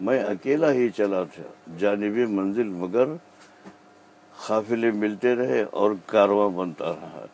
मैं अकेला ही चला था। जानबी मंजिल मगर काफिले मिलते रहे और कारवां बनता रहा।